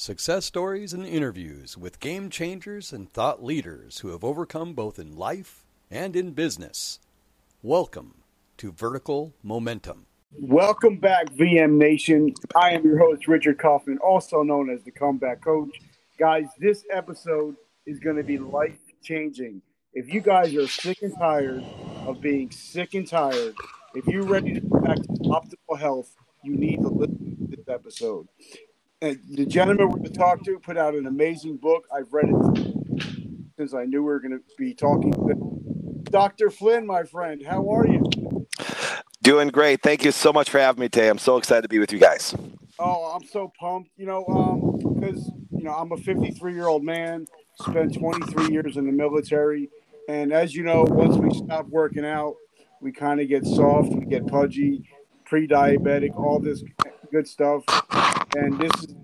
Success stories and interviews with game changers and thought leaders who have overcome both in life and in business. Welcome to Vertical Momentum. Welcome back, VM Nation. I am your host, Richard Kaufman, also known as the Comeback Coach. Guys, this episode is going to be life changing. If you guys are sick and tired of being sick and tired, if you're ready to get back to optimal health, you need to listen to this episode. And the gentleman we're going to talk to put out an amazing book. I've read it since I knew we were going to be talking. Dr. Flynn, my friend, how are you? Doing great. Thank you so much for having me today. I'm so excited to be with you guys. Oh, I'm so pumped. You know, because um, you know I'm a 53 year old man, spent 23 years in the military, and as you know, once we stop working out, we kind of get soft, we get pudgy, pre-diabetic, all this good stuff. And this is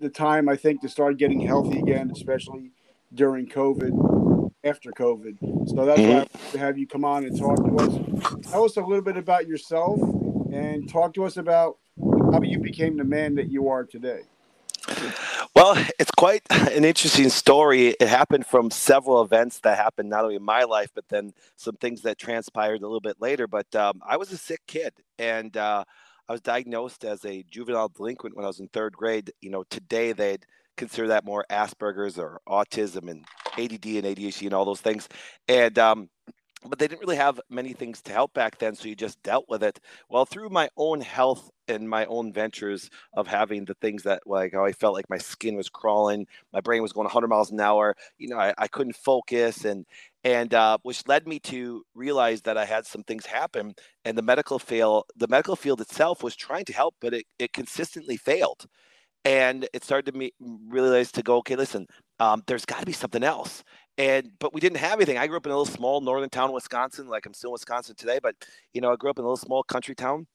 the time I think to start getting healthy again, especially during COVID, after COVID. So that's why I to have you come on and talk to us. Tell us a little bit about yourself and talk to us about how you became the man that you are today. Well, it's quite an interesting story. It happened from several events that happened not only in my life, but then some things that transpired a little bit later. But um, I was a sick kid, and uh, I was diagnosed as a juvenile delinquent when I was in third grade. You know, today they'd consider that more Asperger's or autism and ADD and ADHD and all those things. And um, but they didn't really have many things to help back then, so you just dealt with it. Well, through my own health and my own ventures of having the things that like I felt like my skin was crawling, my brain was going 100 miles an hour. You know, I, I couldn't focus, and and uh, which led me to realize that I had some things happen, and the medical field, the medical field itself was trying to help, but it it consistently failed. And it started to me realize to go, okay, listen, um, there's got to be something else and but we didn't have anything. I grew up in a little small northern town, Wisconsin. Like I'm still in Wisconsin today, but you know, I grew up in a little small country town,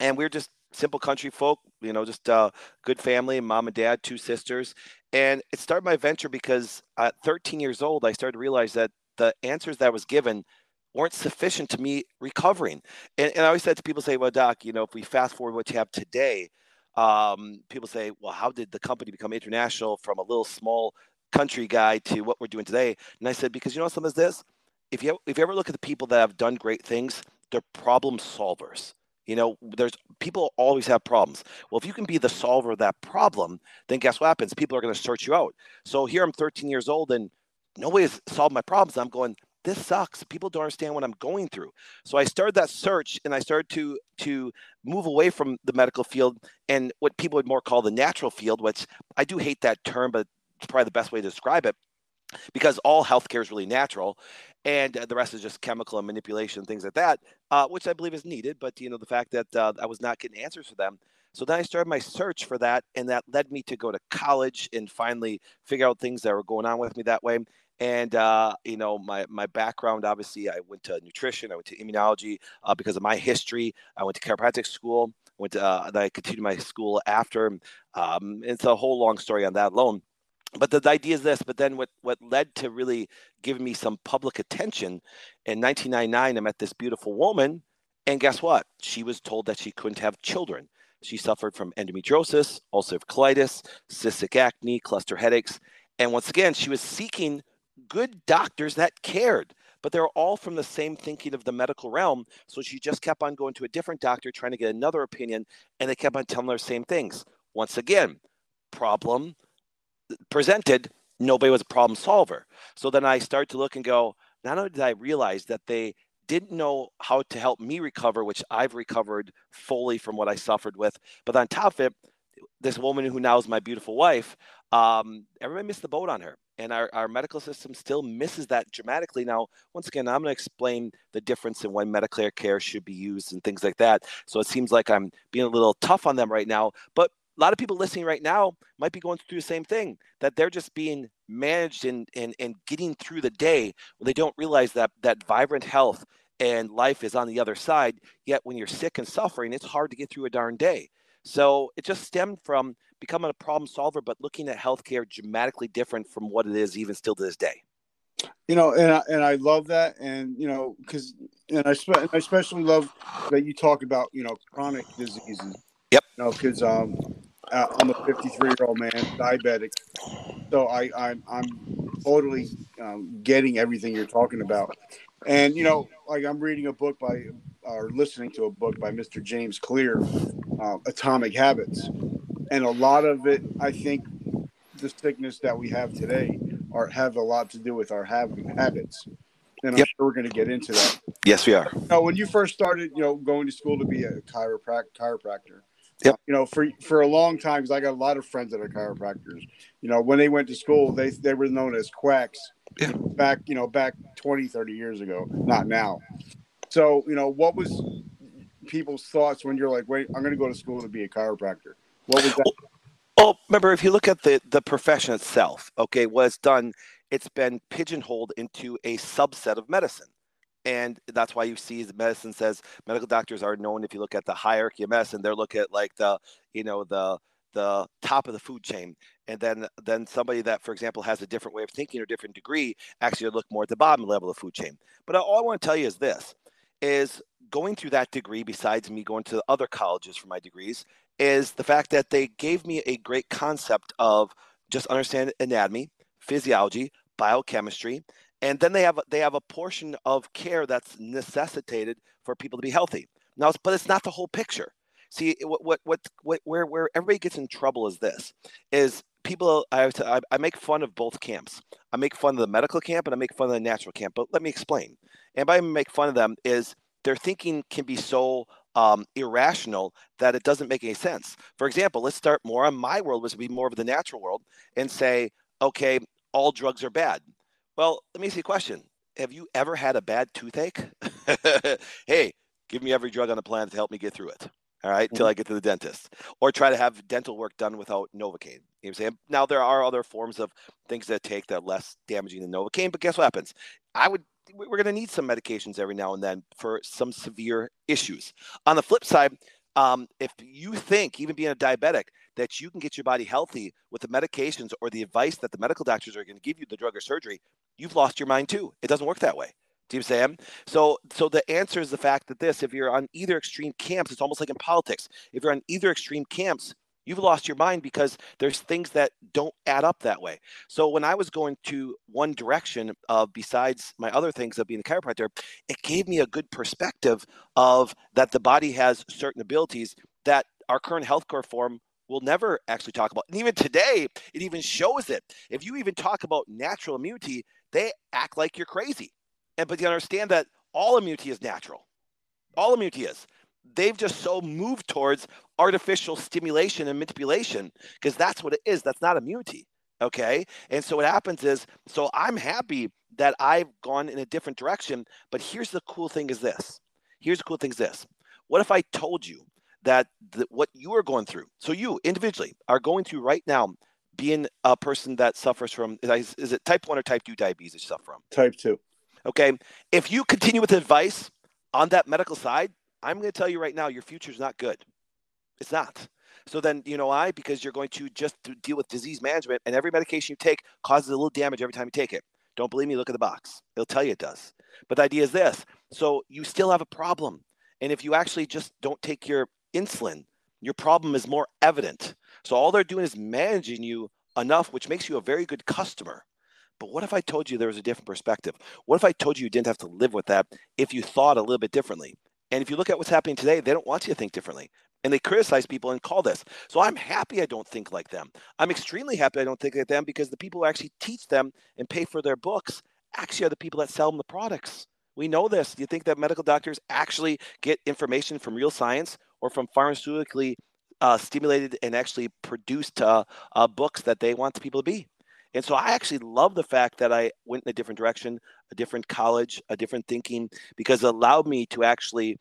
and we are just simple country folk. You know, just uh, good family, mom and dad, two sisters, and it started my venture because at 13 years old, I started to realize that the answers that was given weren't sufficient to me recovering. And, and I always said to people, say, "Well, doc, you know, if we fast forward what you have today." Um, people say, well, how did the company become international from a little small country guy to what we're doing today. And I said, because you know something is this? If you if you ever look at the people that have done great things, they're problem solvers. You know, there's people always have problems. Well, if you can be the solver of that problem, then guess what happens? People are going to search you out. So here I'm 13 years old and nobody has solved my problems. I'm going, this sucks. People don't understand what I'm going through. So I started that search and I started to to move away from the medical field and what people would more call the natural field, which I do hate that term, but it's probably the best way to describe it because all healthcare is really natural and uh, the rest is just chemical and manipulation things like that uh, which i believe is needed but you know the fact that uh, i was not getting answers for them so then i started my search for that and that led me to go to college and finally figure out things that were going on with me that way. And uh, you know my my background obviously i went to nutrition i went to immunology uh, because of my history. I went to chiropractic school went to, uh, i continued my school after um, it's a whole long story on that alone. But the idea is this but then what what led to really giving me some public attention in 1999 i met this beautiful woman and guess what? She was told that she couldn't have children she suffered from endometriosis ulcerative colitis cystic acne cluster headaches and once again she was seeking good doctors that cared but they're all from the same thinking of the medical realm so she just kept on going to a different doctor trying to get another opinion and they kept on telling her the same things once again problem presented, nobody was a problem solver. So then I start to look and go, not only did I realize that they didn't know how to help me recover, which I've recovered fully from what I suffered with, but on top of it, this woman who now is my beautiful wife, um, everybody missed the boat on her. And our, our medical system still misses that dramatically. Now, once again, I'm going to explain the difference in when Medicare care should be used and things like that. So it seems like I'm being a little tough on them right now. But a lot of people listening right now might be going through the same thing that they're just being managed and, and, and getting through the day when they don't realize that that vibrant health and life is on the other side yet when you're sick and suffering it's hard to get through a darn day. So it just stemmed from becoming a problem solver but looking at healthcare dramatically different from what it is even still to this day. You know and I, and I love that and you know because and I, spe- I especially love that you talk about you know chronic diseases. Yep. You know, because um, uh, I'm a 53 year old man, diabetic. So I, I'm, I'm totally um, getting everything you're talking about. And, you know, like I'm reading a book by, or listening to a book by Mr. James Clear, uh, Atomic Habits. And a lot of it, I think the sickness that we have today are have a lot to do with our having habits. And I'm yep. sure we're going to get into that. Yes, we are. Now, when you first started, you know, going to school to be a chiroprac- chiropractor, Yep. You know, for for a long time, because I got a lot of friends that are chiropractors. You know, when they went to school, they they were known as quacks. Yeah. Back, you know, back 20, 30 years ago, not now. So, you know, what was people's thoughts when you're like, wait, I'm going to go to school to be a chiropractor? What was that? Well, remember, if you look at the the profession itself, okay, what it's done, it's been pigeonholed into a subset of medicine and that's why you see the medicine says medical doctors are known if you look at the hierarchy of medicine they're looking at like the you know the the top of the food chain. And then then somebody that for example has a different way of thinking or different degree actually look more at the bottom level of food chain. But all i want to tell you is this is going through that degree besides me going to other colleges for my degrees is the fact that they gave me a great concept of just understand anatomy physiology biochemistry and then they have they have a portion of care that's necessitated for people to be healthy. Now, but it's not the whole picture. See, what what what, what where where everybody gets in trouble is this: is people I, I make fun of both camps. I make fun of the medical camp and I make fun of the natural camp. But let me explain. And by make fun of them is their thinking can be so um, irrational that it doesn't make any sense. For example, let's start more on my world, which would be more of the natural world, and say, okay, all drugs are bad. Well, let me ask you a question. Have you ever had a bad toothache? hey, give me every drug on the planet to help me get through it. All right, mm-hmm. till I get to the dentist, or try to have dental work done without Novocaine. You know what I'm saying? Now there are other forms of things that take that less damaging than Novocaine, but guess what happens? I would we're going to need some medications every now and then for some severe issues. On the flip side, um, if you think, even being a diabetic, that you can get your body healthy with the medications or the advice that the medical doctors are going to give you, the drug or surgery, you've lost your mind too. It doesn't work that way. Do you Sam? So, so the answer is the fact that this: if you're on either extreme camps, it's almost like in politics. If you're on either extreme camps, you've lost your mind because there's things that don't add up that way. So when I was going to one direction of besides my other things of being a chiropractor, it gave me a good perspective of that the body has certain abilities that our current healthcare form will never actually talk about. And even today, it even shows it. If you even talk about natural immunity, they act like you're crazy. And but you understand that all immunity is natural. All immunity is. They've just so moved towards artificial stimulation and manipulation because that's what it is. That's not immunity. Okay. And so what happens is, so I'm happy that I've gone in a different direction. But here's the cool thing is this. Here's the cool thing is this. What if I told you that what you are going through, so you individually are going through right now, being a person that suffers from is, is it type 1 or type 2 diabetes you suffer from? Type 2 okay. If you continue with advice on that medical side i'm going to tell you right now your future is not good. It's not. So then you know why? Because you're going to just to deal with disease management and every medication you take causes a little damage every time you take it. Don't believe me? Look at the box. It'll tell you it does. But the idea is this. So you still have a problem. And if you actually just don't take your insulin your problem is more evident so all they're doing is managing you enough, which makes you a very good customer. But what if I told you there was a different perspective? What if I told you you didn't have to live with that if you thought a little bit differently? And if you look at what's happening today, they don't want you to think differently. And they criticize people and call this. So I'm happy I don't think like them. I'm extremely happy I don't think like them because the people who actually teach them and pay for their books actually are the people that sell them the products. We know this. Do you think that medical doctors actually get information from real science or from pharmaceutically uh, stimulated and actually produced uh, uh, books that they want people to be. And so I actually love the fact that I went in a different direction, a different college, a different thinking, because it allowed me to actually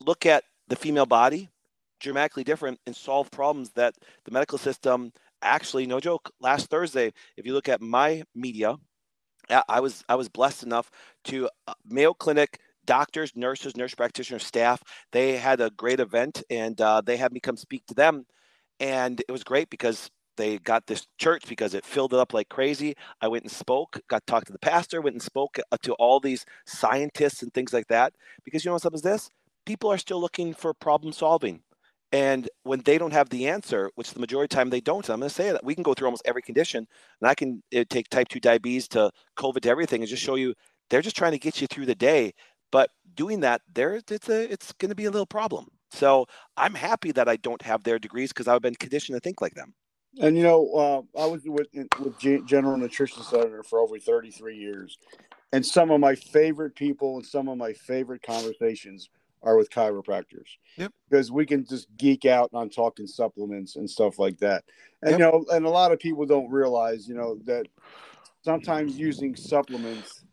look at the female body dramatically different and solve problems that the medical system actually, no joke, last Thursday, if you look at my media, I was I was blessed enough to uh, Mayo Clinic doctors, nurses, nurse practitioners, staff. They had a great event and uh, they had me come speak to them. And it was great because they got this church because it filled it up like crazy. I went and spoke, got talked to the pastor, went and spoke uh, to all these scientists and things like that. Because you know up is this? People are still looking for problem solving. And when they don't have the answer, which the majority of the time they don't, I'm going to say that we can go through almost every condition, and I can eh, take type two diabetes to COVID to everything, and just show you they're just trying to get you through the day. But doing that, there it's a it's going to be a little problem. So I'm happy that I don't have their degrees because I've been conditioned to think like them. And you know, uh, I was with with General Nutrition Center for over 33 years, and some of my favorite people and some of my favorite conversations are with chiropractors. Yep. Because we can just geek out on talking supplements and stuff like that. And Yep. you know, and a lot of people don't realize, you know, that sometimes using supplements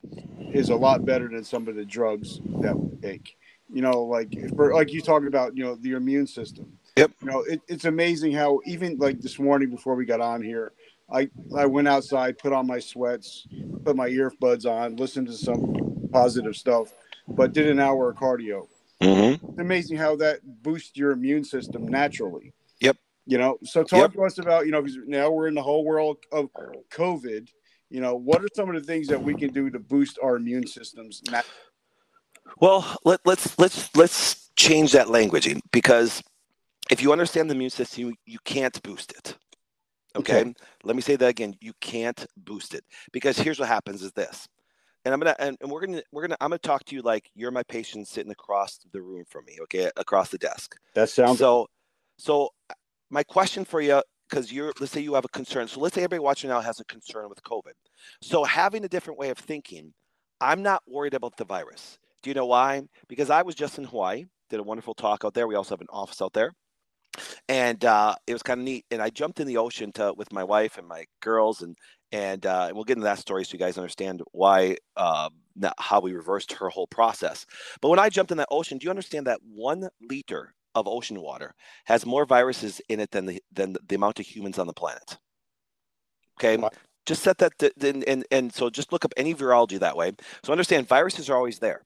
is a lot better than some of the drugs that we take. You know, like for like you talking about, you know, the immune system. Yep. You know, it, it's amazing how even like this morning before we got on here, I I went outside, put on my sweats, put my earbuds on, listened to some positive stuff, but did an hour of cardio. Mm-hmm. It's amazing how that boosts your immune system naturally. Yep. You know, so talk Yep. to us about, you know, because now we're in the whole world of COVID. You know, what are some of the things that we can do to boost our immune systems? Well, let, let's let's let's change that languaging because if you understand the immune system, you, you can't boost it. Okay? Okay. Let me say that again. You can't boost it because here's what happens: is this, and I'm gonna and, and we're gonna we're gonna I'm gonna talk to you like you're my patient sitting across the room from me, okay, across the desk. That sounds So, so uh, my question for you, because you're, let's say you have a concern. So let's say everybody watching now has a concern with COVID. So having a different way of thinking, I'm not worried about the virus. Do you know why? Because I was just in Hawaii, did a wonderful talk out there. We also have an office out there, and uh, it was kind of neat. And I jumped in the ocean to with my wife and my girls, and and uh, and we'll get into that story so you guys understand why. Uh, how we reversed her whole process. But when I jumped in that ocean, do you understand that one liter of ocean water has more viruses in it than the than the amount of humans on the planet. Okay, Wow. just set that th- and, and and so just look up any virology that way. So understand viruses are always there.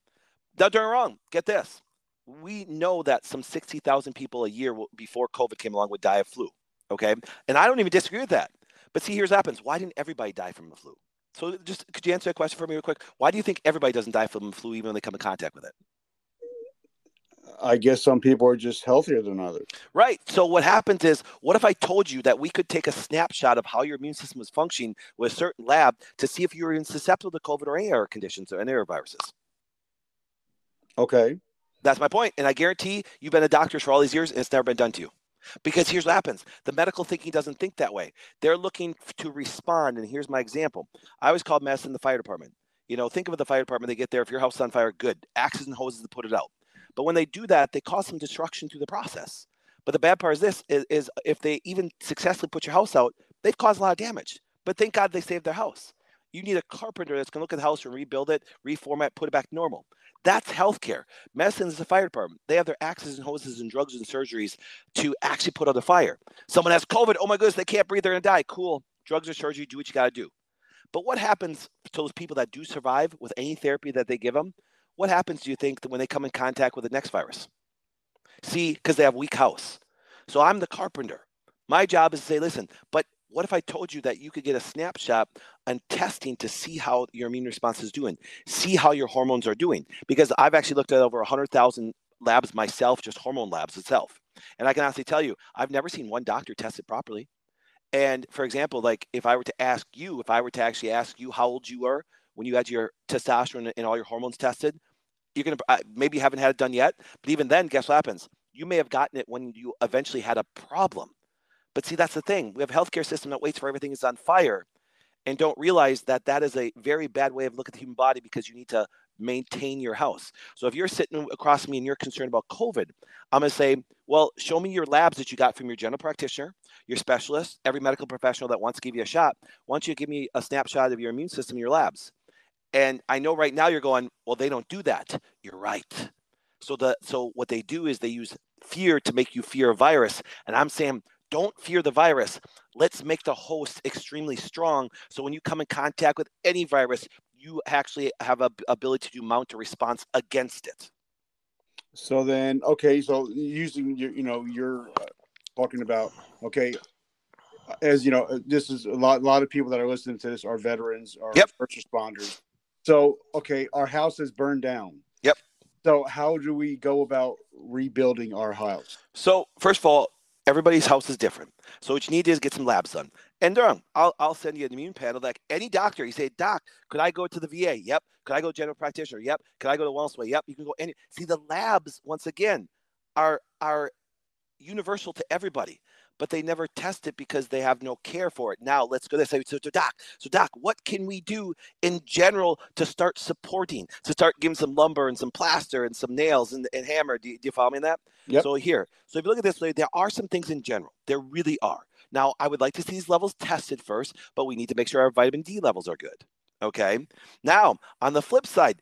Now, don't wrong. Get this: we know that some sixty thousand people a year before COVID came along would die of flu. Okay, and I don't even disagree with that. But see, here's what happens: why didn't everybody die from the flu? So just could you answer that question for me real quick? Why do you think everybody doesn't die from the flu even when they come in contact with it? I guess some people are just healthier than others. Right. So what happens is, what if I told you that we could take a snapshot of how your immune system was functioning with a certain lab to see if you were even susceptible to COVID or any other conditions or any other viruses? Okay. That's my point. And I guarantee you've been a doctor for all these years and it's never been done to you. Because here's what happens the medical thinking doesn't think that way. They're looking to respond. And here's my example I always called medicine the fire department. You know, think of the fire department. They get there. If your house is on fire, good. Axes and hoses to put it out. But when they do that, they cause some destruction through the process. But the bad part is this is, is if they even successfully put your house out, they've caused a lot of damage. But thank God they saved their house. You need a carpenter that's going to look at the house and rebuild it, reformat, put it back to normal. That's healthcare. Medicine is the fire department. They have their axes and hoses and drugs and surgeries to actually put out a fire. Someone has COVID. Oh my goodness, they can't breathe. They're going to die. Cool. Drugs or surgery, do what you got to do. But what happens to those people that do survive with any therapy that they give them? What happens, do you think, when they come in contact with the next virus? See, because they have weak house. So I'm the carpenter. My job is to say, listen, but what if I told you that you could get a snapshot on testing to see how your immune response is doing, see how your hormones are doing? Because I've actually looked at over 100,000 labs myself, just hormone labs itself. And I can honestly tell you, I've never seen one doctor test it properly. And for example, like if I were to ask you, if I were to actually ask you how old you were when you had your testosterone and all your hormones tested, you're gonna uh, maybe you haven't had it done yet, but even then, guess what happens? You may have gotten it when you eventually had a problem. But see, that's the thing. We have a healthcare system that waits for everything is on fire, and don't realize that that is a very bad way of looking at the human body because you need to maintain your house. So if you're sitting across me and you're concerned about COVID, I'm gonna say, well, show me your labs that you got from your general practitioner, your specialist, every medical professional that wants to give you a shot. Why don't you give me a snapshot of your immune system your labs? And I know right now you're going, well, they don't do that. You're right. So the so what they do is they use fear to make you fear a virus. And I'm saying, don't fear the virus. Let's make the host extremely strong. So when you come in contact with any virus, you actually have a ability to mount a response against it. So then, okay, so using your, you know, you're uh, talking about, okay, as you know, this is a lot, a lot of people that are listening to this are veterans, are Yep. first responders. So, okay, our house is burned down. Yep. So, how do we go about rebuilding our house? So first of all, everybody's house is different. So what you need to do is get some labs done. And Durham, I'll, I'll send you an immune panel. Like any doctor, you say, Doc, could I go to the VA? Yep. Could I go to general practitioner? Yep. Could I go to Wellness Way? Yep. You can go any. See, the labs once again are are universal to everybody but they never test it because they have no care for it. Now let's go this. So, so doc, so doc, what can we do in general to start supporting, to start giving some lumber and some plaster and some nails and, and hammer? Do you, do you follow me in that? Yep. So here, so if you look at this, there are some things in general. There really are. Now I would like to see these levels tested first, but we need to make sure our vitamin D levels are good. Okay. Now on the flip side,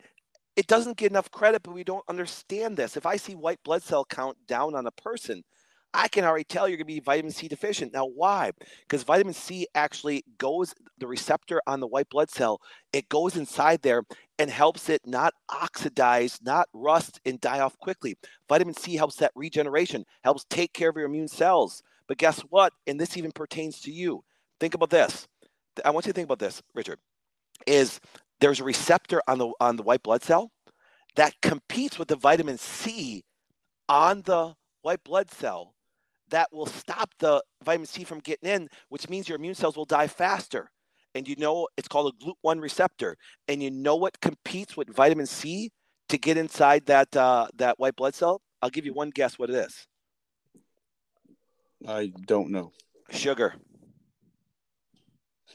it doesn't get enough credit, but we don't understand this. If I see white blood cell count down on a person, I can already tell you're going to be vitamin C deficient. Now, why? Because vitamin C actually goes, the receptor on the white blood cell, it goes inside there and helps it not oxidize, not rust, and die off quickly. Vitamin C helps that regeneration, helps take care of your immune cells. But guess what? And this even pertains to you. Think about this. I want you to think about this, Richard. Is there's a receptor on the on the white blood cell that competes with the vitamin C on the white blood cell that will stop the vitamin C from getting in, which means your immune cells will die faster. And you know it's called a GLUT1 receptor. And you know what competes with vitamin C to get inside that uh, that white blood cell? I'll give you one guess what it is. I don't know. Sugar.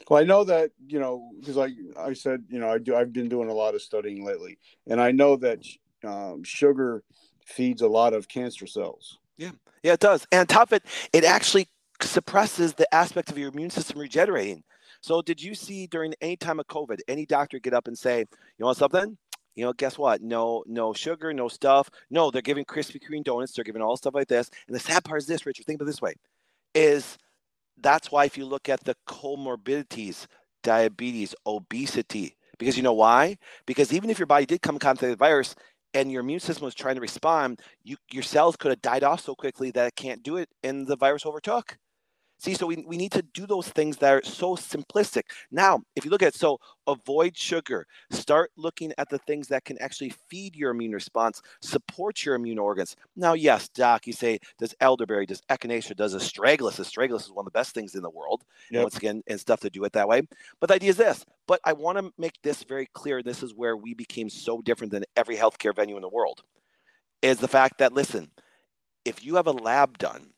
Well, I know that you know because I I said you know I do I've been doing a lot of studying lately, and I know that um, sugar feeds a lot of cancer cells. Yeah, yeah, it does. And on top of it, it actually suppresses the aspect of your immune system regenerating. So, did you see during any time of COVID any doctor get up and say, "You want something?" You know, guess what? No, no sugar, no stuff. No, they're giving Krispy Kreme donuts. They're giving all stuff like this. And the sad part is this, Richard. Think it this way: is that's why if you look at the comorbidities, diabetes, obesity, because you know why? Because even if your body did come contact with the virus, and your immune system was trying to respond, you, your cells could have died off so quickly that it can't do it, and the virus overtook. See, so we, we need to do those things that are so simplistic. Now, if you look at so avoid sugar, start looking at the things that can actually feed your immune response, support your immune organs. Now, yes, doc, you say, does elderberry, does echinacea, does astragalus? Astragalus is one of the best things in the world. Yep. Once again, and stuff to do it that way. But the idea is this. But I want to make this very clear. This is where we became so different than every healthcare venue in the world. Is the fact that listen, if you have a lab done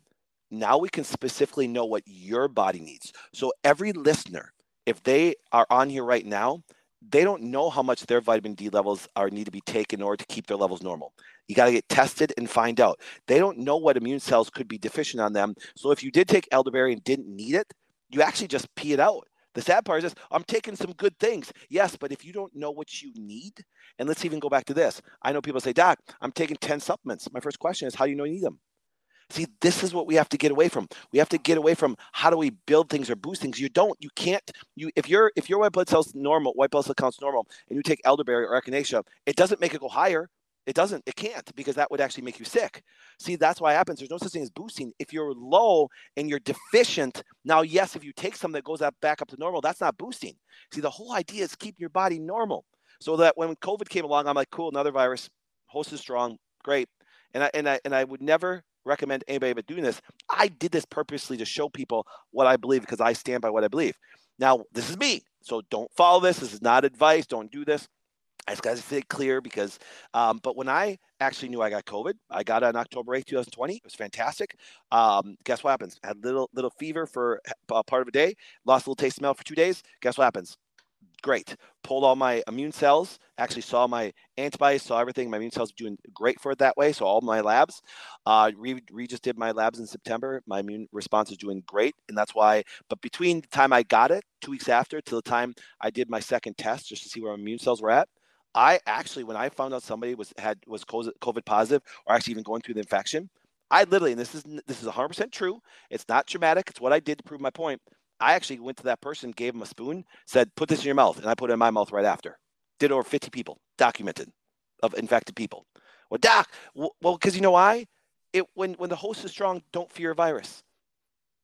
now we can specifically know what your body needs. Mm-hmm. So every listener, if they are on here right now, they don't know how much their vitamin D levels are need to be taken in order to keep their levels normal. You got to get tested and find out. They don't know what immune cells could be deficient on them. So if you did take elderberry and didn't need it, you actually just pee it out. The sad part is this I'm taking some good things. Yes, but if you don't know what you need, and let's even go back to this. I know people say, Doc, I'm taking 10 supplements. My first question is, how do you know you need them? See, this is what we have to get away from. We have to get away from how do we build things or boost things. You don't, you can't, you if your if your white blood cells normal, white blood cell count's normal, and you take elderberry or echinacea, it doesn't make it go higher. It doesn't, it can't because that would actually make you sick. See, that's why it happens. There's no such thing as boosting. If you're low and you're deficient, now, yes, if you take something that goes up back up to normal, that's not boosting. See, the whole idea is keeping your body normal. So that when COVID came along, I'm like, cool, another virus, host is strong, great. And I and I and I would never recommend anybody but doing this. I did this purposely to show people what I believe because I stand by what I believe. Now, this is me. So don't follow this. This is not advice. Don't do this. I just got to say clear because, um, but when I actually knew I got COVID, I got it on October 8th, 2020. It was fantastic. Um, guess what happens? Had little little fever for uh, part of a day, lost a little taste smell for two days. Guess what happens? Great. Pulled all my immune cells, actually saw my antibodies, saw everything. My immune cells doing great for it that way. So all my labs, uh, re, re just did my labs in September. My immune response is doing great. And that's why, but between the time I got it, two weeks after, to the time I did my second test just to see where my immune cells were at, I actually, when I found out somebody was had was COVID positive or actually even going through the infection, I literally, and this is this is 100% true. It's not traumatic. It's what I did to prove my point. I actually went to that person, gave him a spoon, said, put this in your mouth. And I put it in my mouth right after. Did over 50 people documented of infected people. Well, doc, well, because you know why? It when when the host is strong, don't fear a virus.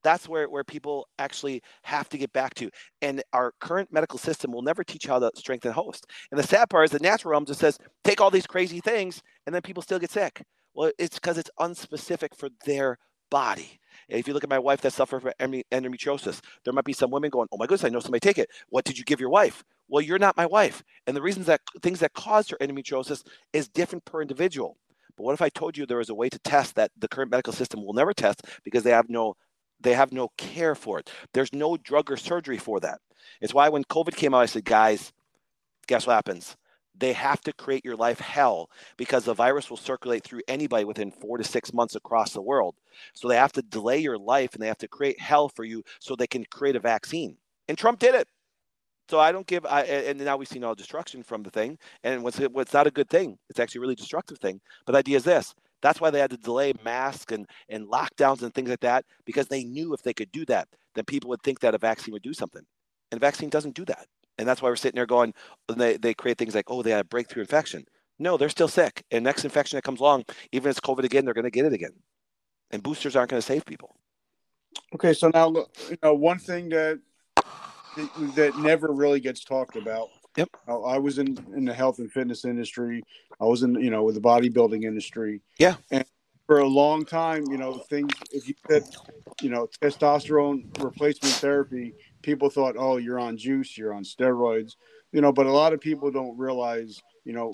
That's where, where people actually have to get back to. And our current medical system will never teach how to strengthen host. And the sad part is the natural realm just says, take all these crazy things, and then people still get sick. Well, it's because it's unspecific for their body. If you look at my wife that suffers from endometriosis, there might be some women going, "Oh my goodness, I know somebody take it. What did you give your wife?" Well, you're not my wife, and the reasons that things that cause her endometriosis is different per individual. But what if I told you there was a way to test that the current medical system will never test because they have no they have no care for it. There's no drug or surgery for that. It's why when COVID came out, I said, guys, guess what happens? They have to create your life hell because the virus will circulate through anybody within four to six months across the world. So they have to delay your life and they have to create hell for you so they can create a vaccine. And Trump did it. So I don't give, I, and now we've seen all destruction from the thing. And what's, what's not a good thing, it's actually a really destructive thing. But the idea is this that's why they had to delay masks and, and lockdowns and things like that, because they knew if they could do that, then people would think that a vaccine would do something. And a vaccine doesn't do that. And that's why we're sitting there going, they, they create things like, oh, they had a breakthrough infection. No, they're still sick. And next infection that comes along, even if it's COVID again, they're going to get it again. And boosters aren't going to save people. Okay, so now you know one thing that that never really gets talked about. Yep. Uh, I was in in the health and fitness industry. I was in you know with the bodybuilding industry. Yeah. And for a long time, you know, things if you said, you know, testosterone replacement therapy, people thought, oh, you're on juice, you're on steroids, you know. But a lot of people don't realize, you know,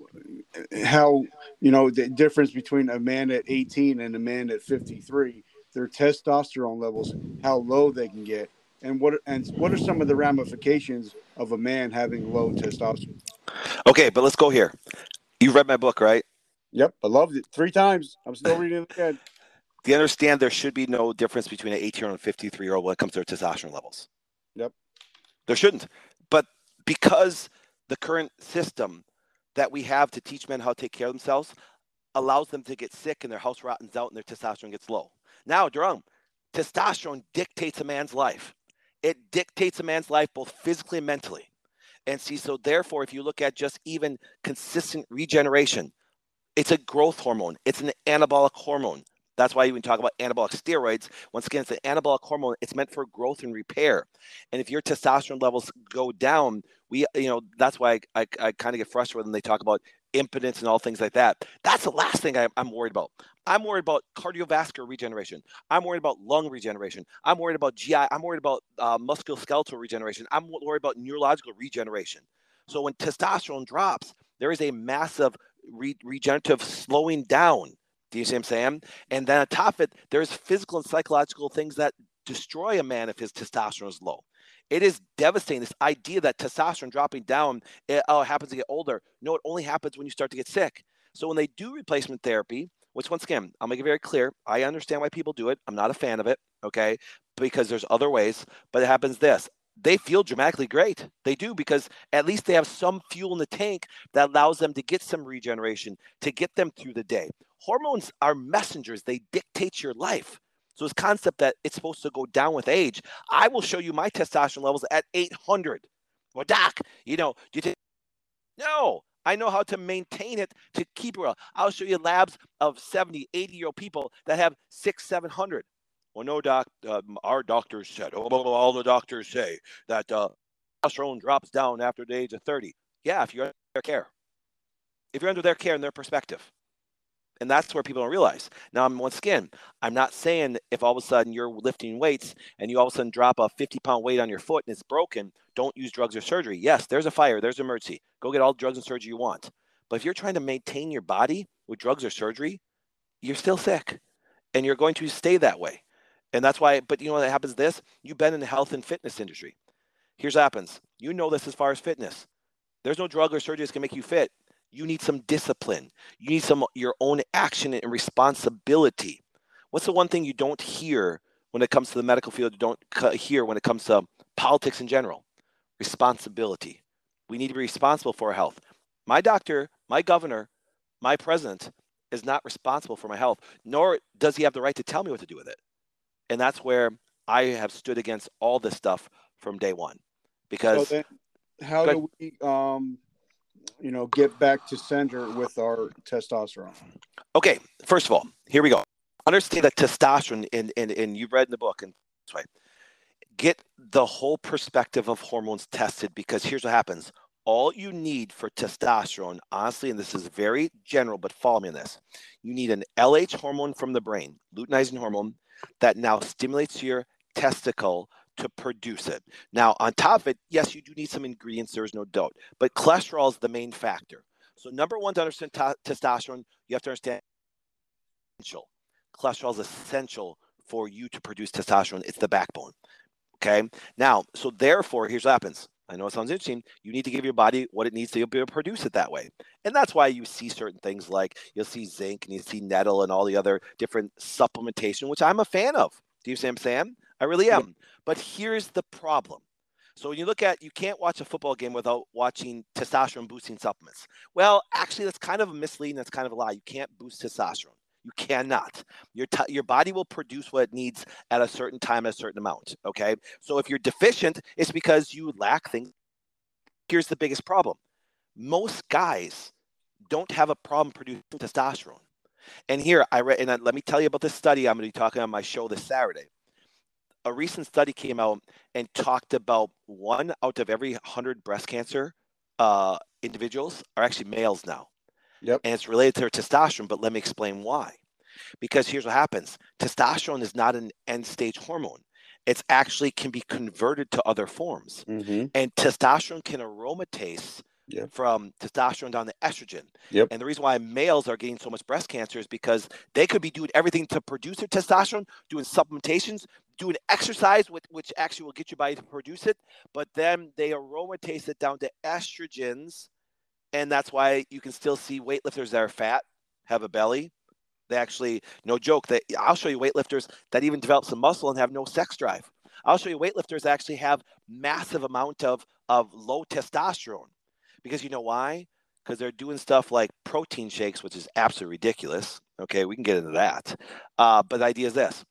how you know the difference between a man at 18 and a man at 53. Their testosterone levels, how low they can get, and what and what are some of the ramifications of a man having low testosterone? Okay, but let's go here. You read my book, right? Yep, I loved it three times. I'm still reading it again. Do you understand there should be no difference between an 18 year old and 53 year old when it comes to their testosterone levels? Yep. There shouldn't. But because the current system that we have to teach men how to take care of themselves allows them to get sick and their house rottens out and their testosterone gets low. Now, Jerome, testosterone dictates a man's life. It dictates a man's life both physically and mentally. And see, so therefore, if you look at just even consistent regeneration, it's a growth hormone, it's an anabolic hormone. That's why you can talk about anabolic steroids. Once again, it's an anabolic hormone. It's meant for growth and repair. And if your testosterone levels go down, we, you know, that's why I, I, I kind of get frustrated when they talk about impotence and all things like that. That's the last thing I, am worried about. I'm worried about cardiovascular regeneration. I'm worried about lung regeneration. I'm worried about GI. I'm worried about uh, musculoskeletal regeneration. I'm worried about neurological regeneration. So when testosterone drops, there is a massive re- regenerative slowing down. Do you see what I'm saying? And then on top of it, there's physical and psychological things that destroy a man if his testosterone is low. It is devastating. This idea that testosterone dropping down, it, oh, it happens to get older. No, it only happens when you start to get sick. So when they do replacement therapy, which once again, I'll make it very clear, I understand why people do it. I'm not a fan of it, okay? Because there's other ways, but it happens this. They feel dramatically great. They do because at least they have some fuel in the tank that allows them to get some regeneration, to get them through the day. Hormones are messengers, they dictate your life. So this concept that it's supposed to go down with age, I will show you my testosterone levels at 800. Well, doc, you know, do you take? No, I know how to maintain it to keep it well. I'll show you labs of 70, 80 year old people that have six, 700. Well, no, doc, uh, our doctors said, oh, all the doctors say that uh, testosterone drops down after the age of 30. Yeah, if you're under their care. If you're under their care and their perspective. And that's where people don't realize. Now, I'm, once again, I'm not saying if all of a sudden you're lifting weights and you all of a sudden drop a 50 pound weight on your foot and it's broken, don't use drugs or surgery. Yes, there's a fire, there's an emergency. Go get all the drugs and surgery you want. But if you're trying to maintain your body with drugs or surgery, you're still sick and you're going to stay that way. And that's why, but you know what happens this? You've been in the health and fitness industry. Here's what happens. You know this as far as fitness. There's no drug or surgery that's going to make you fit you need some discipline. You need some your own action and responsibility. What's the one thing you don't hear when it comes to the medical field? You don't hear when it comes to politics in general? Responsibility. We need to be responsible for our health. My doctor, my governor, my president is not responsible for my health, nor does he have the right to tell me what to do with it. And that's where I have stood against all this stuff from day one. Because so how do we um you know, get back to center with our testosterone? Okay, first of all, here we go. Understand that testosterone, and and, and you read in the book, and right. Get the whole perspective of hormones tested because here's what happens: all you need for testosterone, honestly, and this is very general, but follow me on this. You need an LH hormone from the brain, luteinizing hormone, that now stimulates your testicle to produce it. Now, on top of it, yes, you do need some ingredients, there's no doubt, but cholesterol is the main factor. So, number one, to understand t- testosterone, you have to understand essential. Cholesterol is essential for you to produce testosterone. It's the backbone. Okay. Now, so therefore, here's what happens. I know it sounds interesting. You need to give your body what it needs to be able to produce it that way. And that's why you see certain things like you'll see zinc and you see nettle and all the other different supplementation, which I'm a fan of. Do you see what I'm saying? I really am. Yeah. But here's the problem. So when you look at, you can't watch a football game without watching testosterone boosting supplements. Well, actually, that's kind of a misleading. That's kind of a lie. You can't boost testosterone. You cannot. Your t- your body will produce what it needs at a certain time, at a certain amount. Okay. So if you're deficient, it's because you lack things. Here's the biggest problem: most guys don't have a problem producing testosterone. And here I read, and let me tell you about this study I'm going to be talking on my show this Saturday. A recent study came out and talked about one out of every hundred breast cancer uh, individuals are actually males now. Yep. And it's related to their testosterone, but let me explain why. Because here's what happens testosterone is not an end stage hormone. It's actually can be converted to other forms. Mm-hmm. And testosterone can aromatase Yep. from testosterone down to estrogen. Yep. And the reason why males are getting so much breast cancer is because they could be doing everything to produce their testosterone, doing supplementations, doing exercise, which, which actually will get your body to produce it, but then they aromatase it down to estrogens and that's why you can still see weightlifters that are fat have a belly. They actually, no joke, that I'll show you weightlifters that even develop some muscle and have no sex drive. I'll show you weightlifters that actually have massive amount of of low testosterone, because you know why? Because they're doing stuff like protein shakes, which is absolutely ridiculous. Okay, we can get into that. Uh, but the idea is this: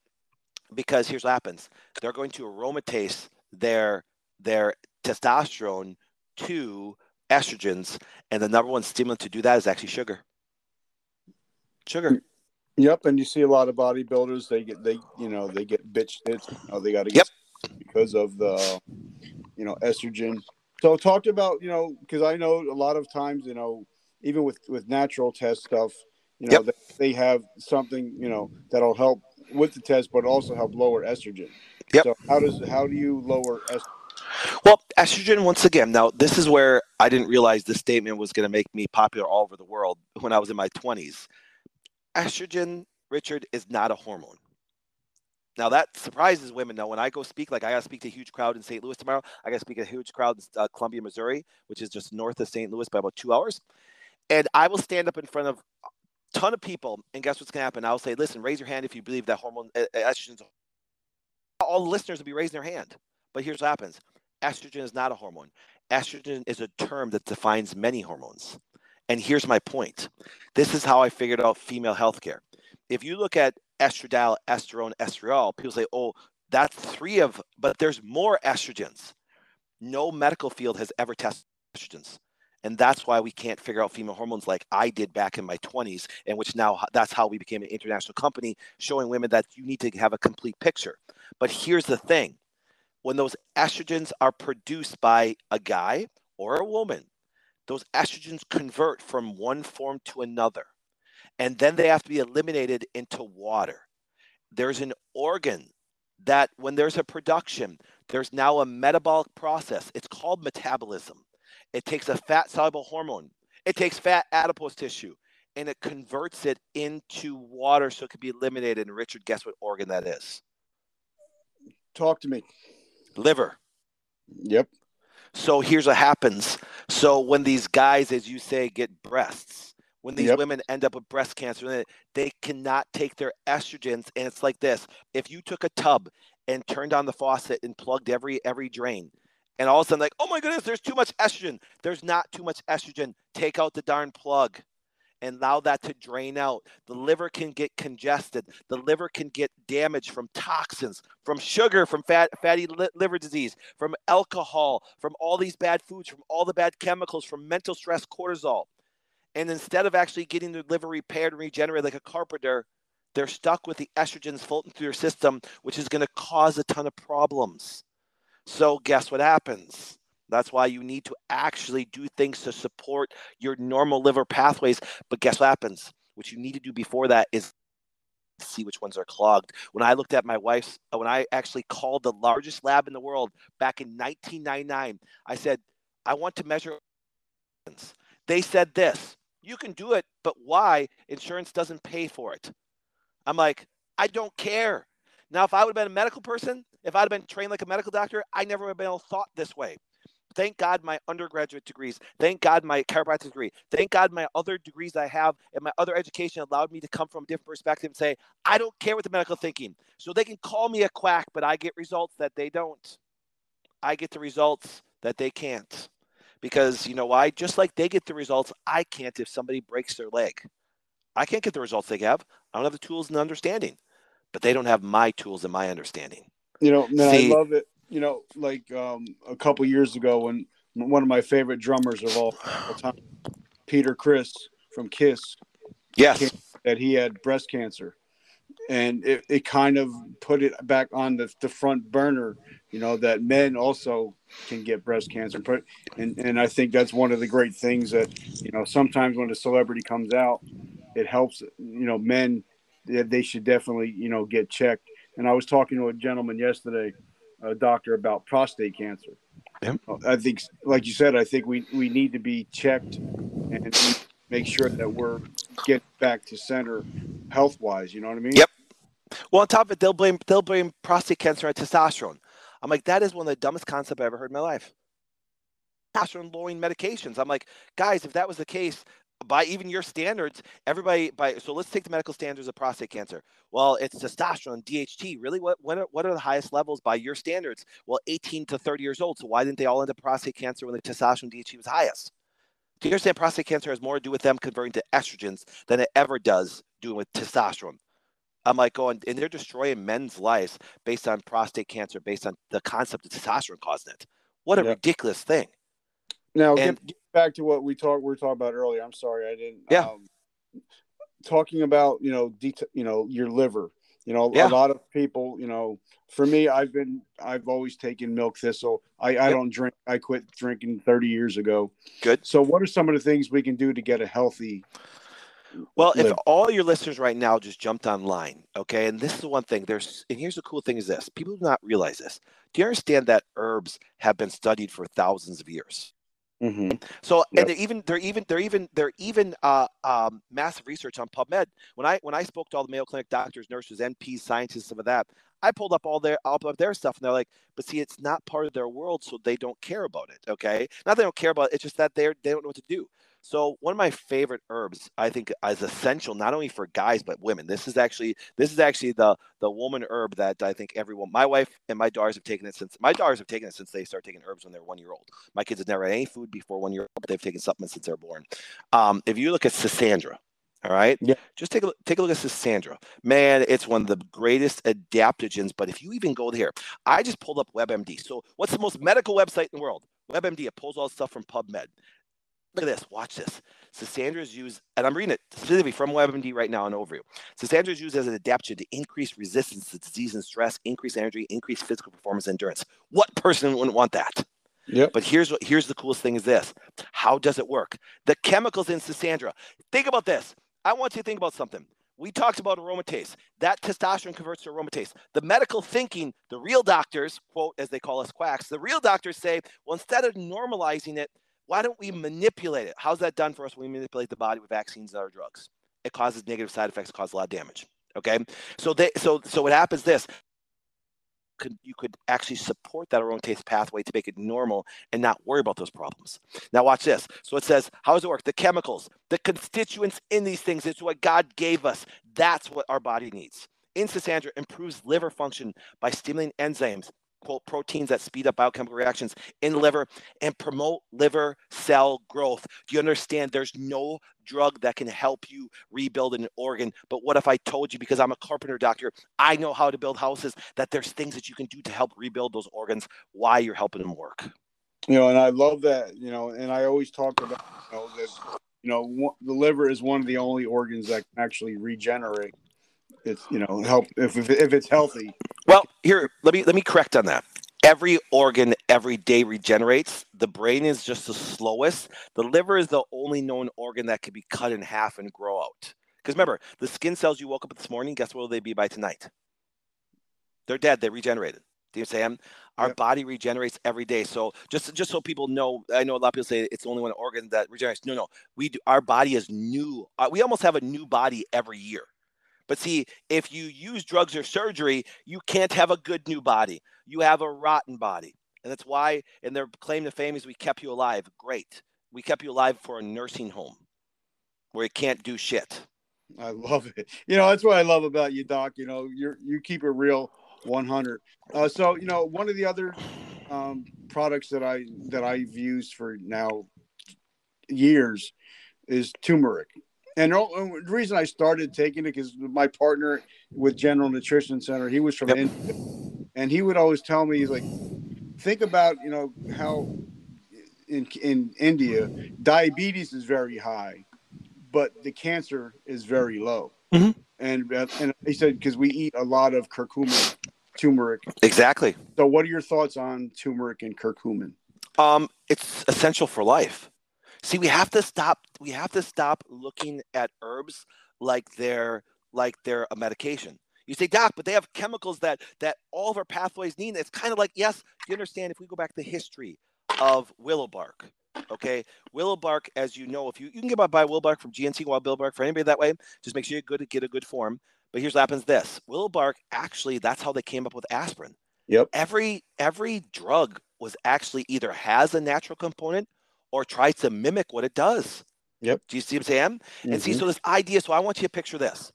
because here's what happens: they're going to aromatase their their testosterone to estrogens, and the number one stimulant to do that is actually sugar. Sugar. Yep, and you see a lot of bodybuilders. They get they you know they get bitched. You oh, know, they got to get yep. because of the you know estrogen. So talked about you know because I know a lot of times you know even with with natural test stuff you know yep. they have something you know that'll help with the test but also help lower estrogen. Yep. So how does how do you lower estrogen? Well, estrogen, once again, now this is where I didn't realize this statement was going to make me popular all over the world when I was in my 20s. Estrogen, Richard, is not a hormone. Now that surprises women. Now, when I go speak, like I got to speak to a huge crowd in St. Louis tomorrow. I got to speak to a huge crowd in uh, Columbia, Missouri, which is just north of St. Louis by about two hours. And I will stand up in front of ton of people, and guess what's going to happen? I'll say, "Listen, raise your hand if you believe that hormone estrogen." All the listeners will be raising their hand. But here's what happens estrogen is not a hormone. Estrogen is a term that defines many hormones. And here's my point this is how I figured out female healthcare. If you look at estradiol, estrone, estriol, people say, oh, that's three of, but there's more estrogens. No medical field has ever tested estrogens. And that's why we can't figure out female hormones like I did back in my 20s, and which now that's how we became an international company, showing women that you need to have a complete picture. But here's the thing when those estrogens are produced by a guy or a woman, those estrogens convert from one form to another. And then they have to be eliminated into water. There's an organ that, when there's a production, there's now a metabolic process. It's called metabolism. It takes a fat soluble hormone, it takes fat adipose tissue, and it converts it into water so it can be eliminated. And Richard, guess what organ that is? Talk to me liver. Yep. So here's what happens. So when these guys, as you say, get breasts, when these Yep. women end up with breast cancer, they cannot take their estrogens. And it's like this: if you took a tub and turned on the faucet and plugged every every drain, and all of a sudden, like, oh my goodness, there's too much estrogen. There's not too much estrogen. Take out the darn plug and allow that to drain out. The liver can get congested. The liver can get damaged from toxins, from sugar, from fat, fatty li- liver disease, from alcohol, from all these bad foods, from all the bad chemicals, from mental stress, cortisol. And instead of actually getting the liver repaired and regenerated like a carpenter, they're stuck with the estrogens floating through their system, which is going to cause a ton of problems. So, guess what happens? That's why you need to actually do things to support your normal liver pathways. But guess what happens? What you need to do before that is see which ones are clogged. When I looked at my wife's, uh, when I actually called the largest lab in the world back in 1999, I said, I want to measure. They said this you can do it, but why? Insurance doesn't pay for it. I'm like, I don't care. Now, if I would have been a medical person, if I'd have been trained like a medical doctor, I never would have been able to thought this way. Thank God my undergraduate degrees. Thank God my chiropractic degree. Thank God my other degrees I have and my other education allowed me to come from a different perspective and say, I don't care what the medical thinking. So they can call me a quack, but I get results that they don't. I get the results that they can't. Because you know why? Just like they get the results, I can't if somebody breaks their leg. I can't get the results they have. I don't have the tools and the understanding, but they don't have my tools and my understanding. You know, man, See, I love it you know, like um, a couple years ago when one of my favorite drummers of all, time, Peter Criss from Kiss, yes, that he had breast cancer, and it, it kind of put it back on the, the front burner. You know that men also can get breast cancer, but and and I think that's one of the great things that you know sometimes when a celebrity comes out, it helps. You know, men that they should definitely you know get checked. And I was talking to a gentleman yesterday a doctor about prostate cancer. Yep. I think, like you said, I think we, we need to be checked and make sure that we're getting back to center health wise. You know what I mean? Yep. Well, on top of it, they'll blame they'll blame prostate cancer on testosterone. I'm like, that is one of the dumbest concepts I ever heard in my life. Testosterone lowering medications. I'm like, guys, if that was the case, by even your standards, everybody by so let's take the medical standards of prostate cancer. Well, it's testosterone, DHT. Really, what what are, what are the highest levels by your standards? Well, 18 to 30 years old. So why didn't they all end up prostate cancer when the testosterone DHT was highest? Do you understand prostate cancer has more to do with them converting to estrogens than it ever does doing with testosterone? I'm like going, and they're destroying men's lives based on prostate cancer, based on the concept of testosterone causing it. What a yeah. ridiculous thing. Now, and, get back to what we talked we were talking about earlier. I'm sorry, I didn't. Yeah. Um, talking about you know det- you know your liver. You know, yeah. a lot of people. You know, for me, I've been I've always taken milk thistle. I, I yep. don't drink. I quit drinking 30 years ago. Good. So, what are some of the things we can do to get a healthy? Well, if all your listeners right now just jumped online, okay, and this is the one thing. There's and here's the cool thing: is this people do not realize this. Do you understand that herbs have been studied for thousands of years? Mm-hmm. So yep. and they're even they're even they're even they're even uh, um, massive research on PubMed. When I when I spoke to all the Mayo Clinic doctors, nurses, NPs, scientists, some of that, I pulled up all their all of their stuff, and they're like, but see, it's not part of their world, so they don't care about it. Okay, not they don't care about it, it's just that they they don't know what to do. So one of my favorite herbs, I think, is essential not only for guys but women. This is actually this is actually the the woman herb that I think everyone, my wife and my daughters have taken it since my daughters have taken it since they started taking herbs when they're one year old. My kids have never had any food before one year old, but they've taken supplements since they're born. Um, if you look at Schisandra, all right. Yeah. Just take a look, take a look at Schisandra. Man, it's one of the greatest adaptogens. But if you even go there, I just pulled up WebMD. So what's the most medical website in the world? WebMD. It pulls all the stuff from PubMed. Look at this. Watch this. Schisandra is used, and I'm reading it specifically from WebMD right now on overview. Schisandra is used as an adaptogen to increase resistance to disease and stress, increase energy, increase physical performance and endurance. What person wouldn't want that? Yep. But here's what here's the coolest thing is this. How does it work? The chemicals in Schisandra. Think about this. I want you to think about something. We talked about aromatase. That testosterone converts to aromatase. The medical thinking, the real doctors, quote, as they call us quacks, the real doctors say, well, instead of normalizing it, why don't we manipulate it? How's that done for us when we manipulate the body with vaccines and other drugs? It causes negative side effects, causes a lot of damage. Okay, so they so so what happens this could you could actually support that aromatase pathway to make it normal and not worry about those problems. Now watch this. So it says, how does it work? The chemicals, the constituents in these things, it's what God gave us. That's what our body needs. Schisandra improves liver function by stimulating enzymes quote proteins that speed up biochemical reactions in the liver and promote liver cell growth. Do you understand? There's no drug that can help you rebuild an organ. But what if I told you, because I'm a carpenter doctor, I know how to build houses, that there's things that you can do to help rebuild those organs while you're helping them work? You know, and I love that, you know, and I always talk about, you know, that, you know, the liver is one of the only organs that can actually regenerate it's you know help if, if, if it's healthy. Well, here let me let me correct on that. every organ every day regenerates. The brain is just the slowest. The liver is the only known organ that can be cut in half and grow out. Because remember, the skin cells you woke up this morning, guess what will they be by tonight? They're dead. They regenerated. Do you understand? Our yep. body regenerates every day. So just just so people know, I know a lot of people say it's only one organ that regenerates. No, no, we do. Our body is new. Uh, we almost have a new body every year. But see, if you use drugs or surgery, you can't have a good new body. You have a rotten body. And that's why, and their claim to fame is we kept you alive. Great. We kept you alive for a nursing home where you can't do shit. I love it. You know, that's what I love about you, Doc. You know, you you keep it real 100. Uh, so, you know, one of the other um, products that I that I've used for now years is turmeric. And the reason I started taking it is my partner with General Nutrition Center, he was from yep. India, and he would always tell me, he's like, think about you know how in in India diabetes is very high, but the cancer is very low. Mm-hmm. And uh, and he said because we eat a lot of curcumin, turmeric. Exactly. So, what are your thoughts on turmeric and curcumin? Um, it's essential for life. See, we have to stop. We have to stop looking at herbs like they're like they're a medication. You say, Doc, but they have chemicals that that all of our pathways need. It's kind of like, yes, you understand. If we go back to the history of willow bark, okay, willow bark, as you know, if you you can get by willow bark from GNC wild willow bark for anybody that way, just make sure you good get a good form. But here's what happens: this willow bark actually that's how they came up with aspirin. Yep. Every every drug was actually either has a natural component or tries to mimic what it does. Yep. Do you see what I'm saying? Mm-hmm. And see, mm-hmm. so this idea, so I want you to picture this.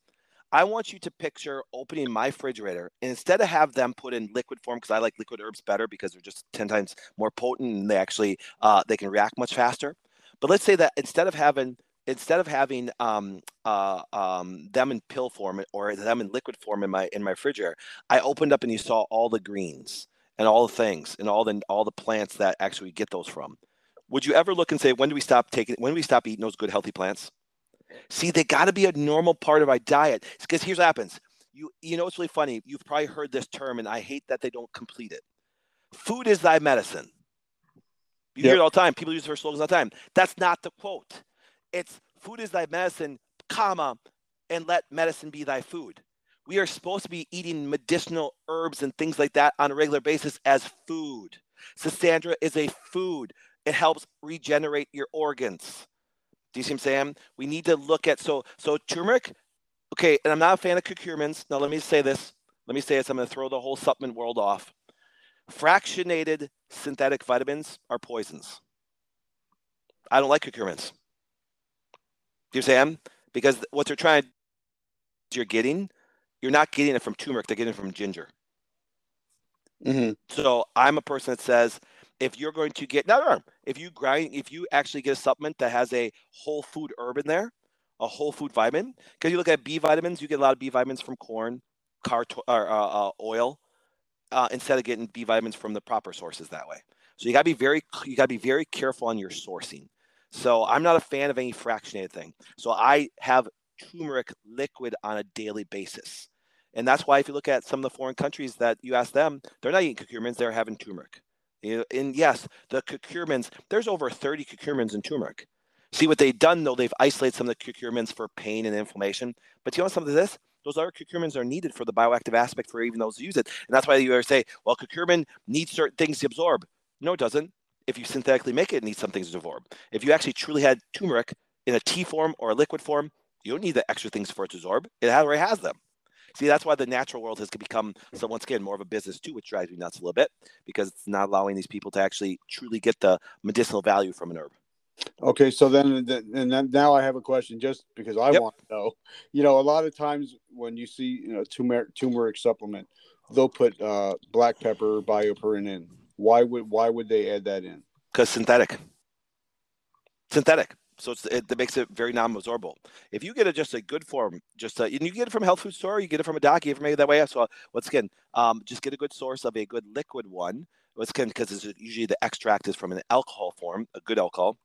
I want you to picture opening my refrigerator and instead of have them put in liquid form because I like liquid herbs better because they're just 10 times more potent and they actually uh, they can react much faster. But let's say that instead of having instead of having um, uh, um, them in pill form or them in liquid form in my in my refrigerator, I opened up and you saw all the greens and all the things and all the all the plants that actually get those from would you ever look and say, when do we stop taking, when do we stop eating those good healthy plants? See, they got to be a normal part of our diet. Because here's what happens. You, you know, it's really funny. You've probably heard this term, and I hate that they don't complete it. Food is thy medicine. You yep. hear it all the time. People use it for slogans all the time. That's not the quote. It's food is thy medicine, comma, and let medicine be thy food. We are supposed to be eating medicinal herbs and things like that on a regular basis as food. Schisandra is a food. It helps regenerate your organs. Do you see what I'm saying? We need to look at so so turmeric. Okay, and I'm not a fan of curcumins. Now let me say this. Let me say this. I'm going to throw the whole supplement world off. Fractionated synthetic vitamins are poisons. I don't like curcumins. Do you understand? Because what they're trying you're getting, you're not getting it from turmeric, they're getting it from ginger. Mm-hmm. So I'm a person that says if you're going to get now, if you grind, if you actually get a supplement that has a whole food herb in there, a whole food vitamin, because you look at B vitamins, you get a lot of B vitamins from corn, car or uh, uh, oil, uh, instead of getting B vitamins from the proper sources that way. So you got to be very, you got to be very careful on your sourcing. So I'm not a fan of any fractionated thing. So I have turmeric liquid on a daily basis. And that's why if you look at some of the foreign countries that you ask them, they're not eating curcumins, they're having turmeric. And yes, the curcumins, there's over 30 curcumins in turmeric. See what they've done though, they've isolated some of the curcumins for pain and inflammation. But you know something of this? Those other curcumins are needed for the bioactive aspect for even those who use it. And that's why you ever say, well, curcumin needs certain things to absorb. No, it doesn't. If you synthetically make it, it needs some things to absorb. If you actually truly had turmeric in a tea form or a liquid form, you don't need the extra things for it to absorb. It already has them. See, that's why the natural world has become, so once again, more of a business too, which drives me nuts a little bit because it's not allowing these people to actually truly get the medicinal value from an herb. Okay, so then, and then now I have a question, just because I yep. want to know. You know, a lot of times when you see you know turmeric, turmeric supplement, they'll put uh, black pepper, BioPerine in. Why would why would they add that in? Because synthetic. Synthetic so it, it, makes it very non-absorbable. If you get a, just a good form, just a, and you get it from a health food store, you get it from a doc, you from that way. So once again, um, just get a good source of a good liquid one. Again, because usually the extract is from an alcohol form, a good alcohol.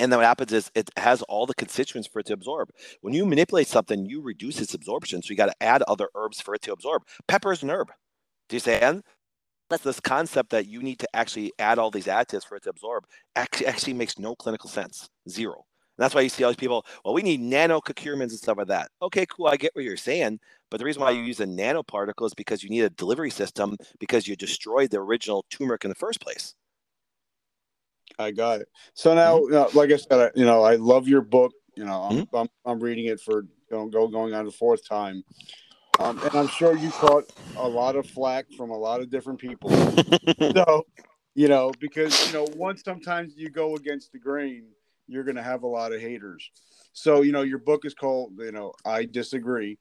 And then what happens is it has all the constituents for it to absorb. When you manipulate something, you reduce its absorption. So you got to add other herbs for it to absorb. Pepper is an herb. Do you understand? That's this concept that you need to actually add all these additives for it to absorb actually, actually makes no clinical sense. Zero. That's why you see all these people, well, we need nanocurcumins and stuff like that. Okay, cool. I get what you're saying. But the reason why you use a nanoparticle is because you need a delivery system because you destroyed the original turmeric in the first place. I got it. So now, mm-hmm. like I said, I, you know, I love your book. You know, I'm, mm-hmm. I'm, I'm, reading it for you know, go going on the fourth time. Um, and I'm sure you caught a lot of flack from a lot of different people. so, you know, because you know, once sometimes you go against the grain, you're going to have a lot of haters. So, you know, your book is called, you know, I disagree.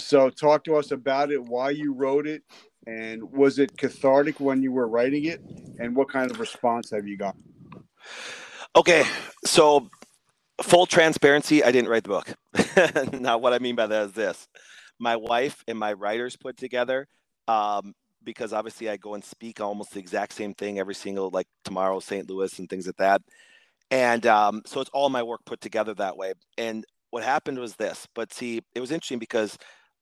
So, talk to us about it, why you wrote it, and was it cathartic when you were writing it, and what kind of response have you got? Okay, so full transparency, I didn't write the book. now, what I mean by that is this: my wife and my writers put together. Um, because obviously I go and speak almost the exact same thing every single like tomorrow St. Louis and things like that. And um, so it's all my work put together that way. And what happened was this, but see, it was interesting because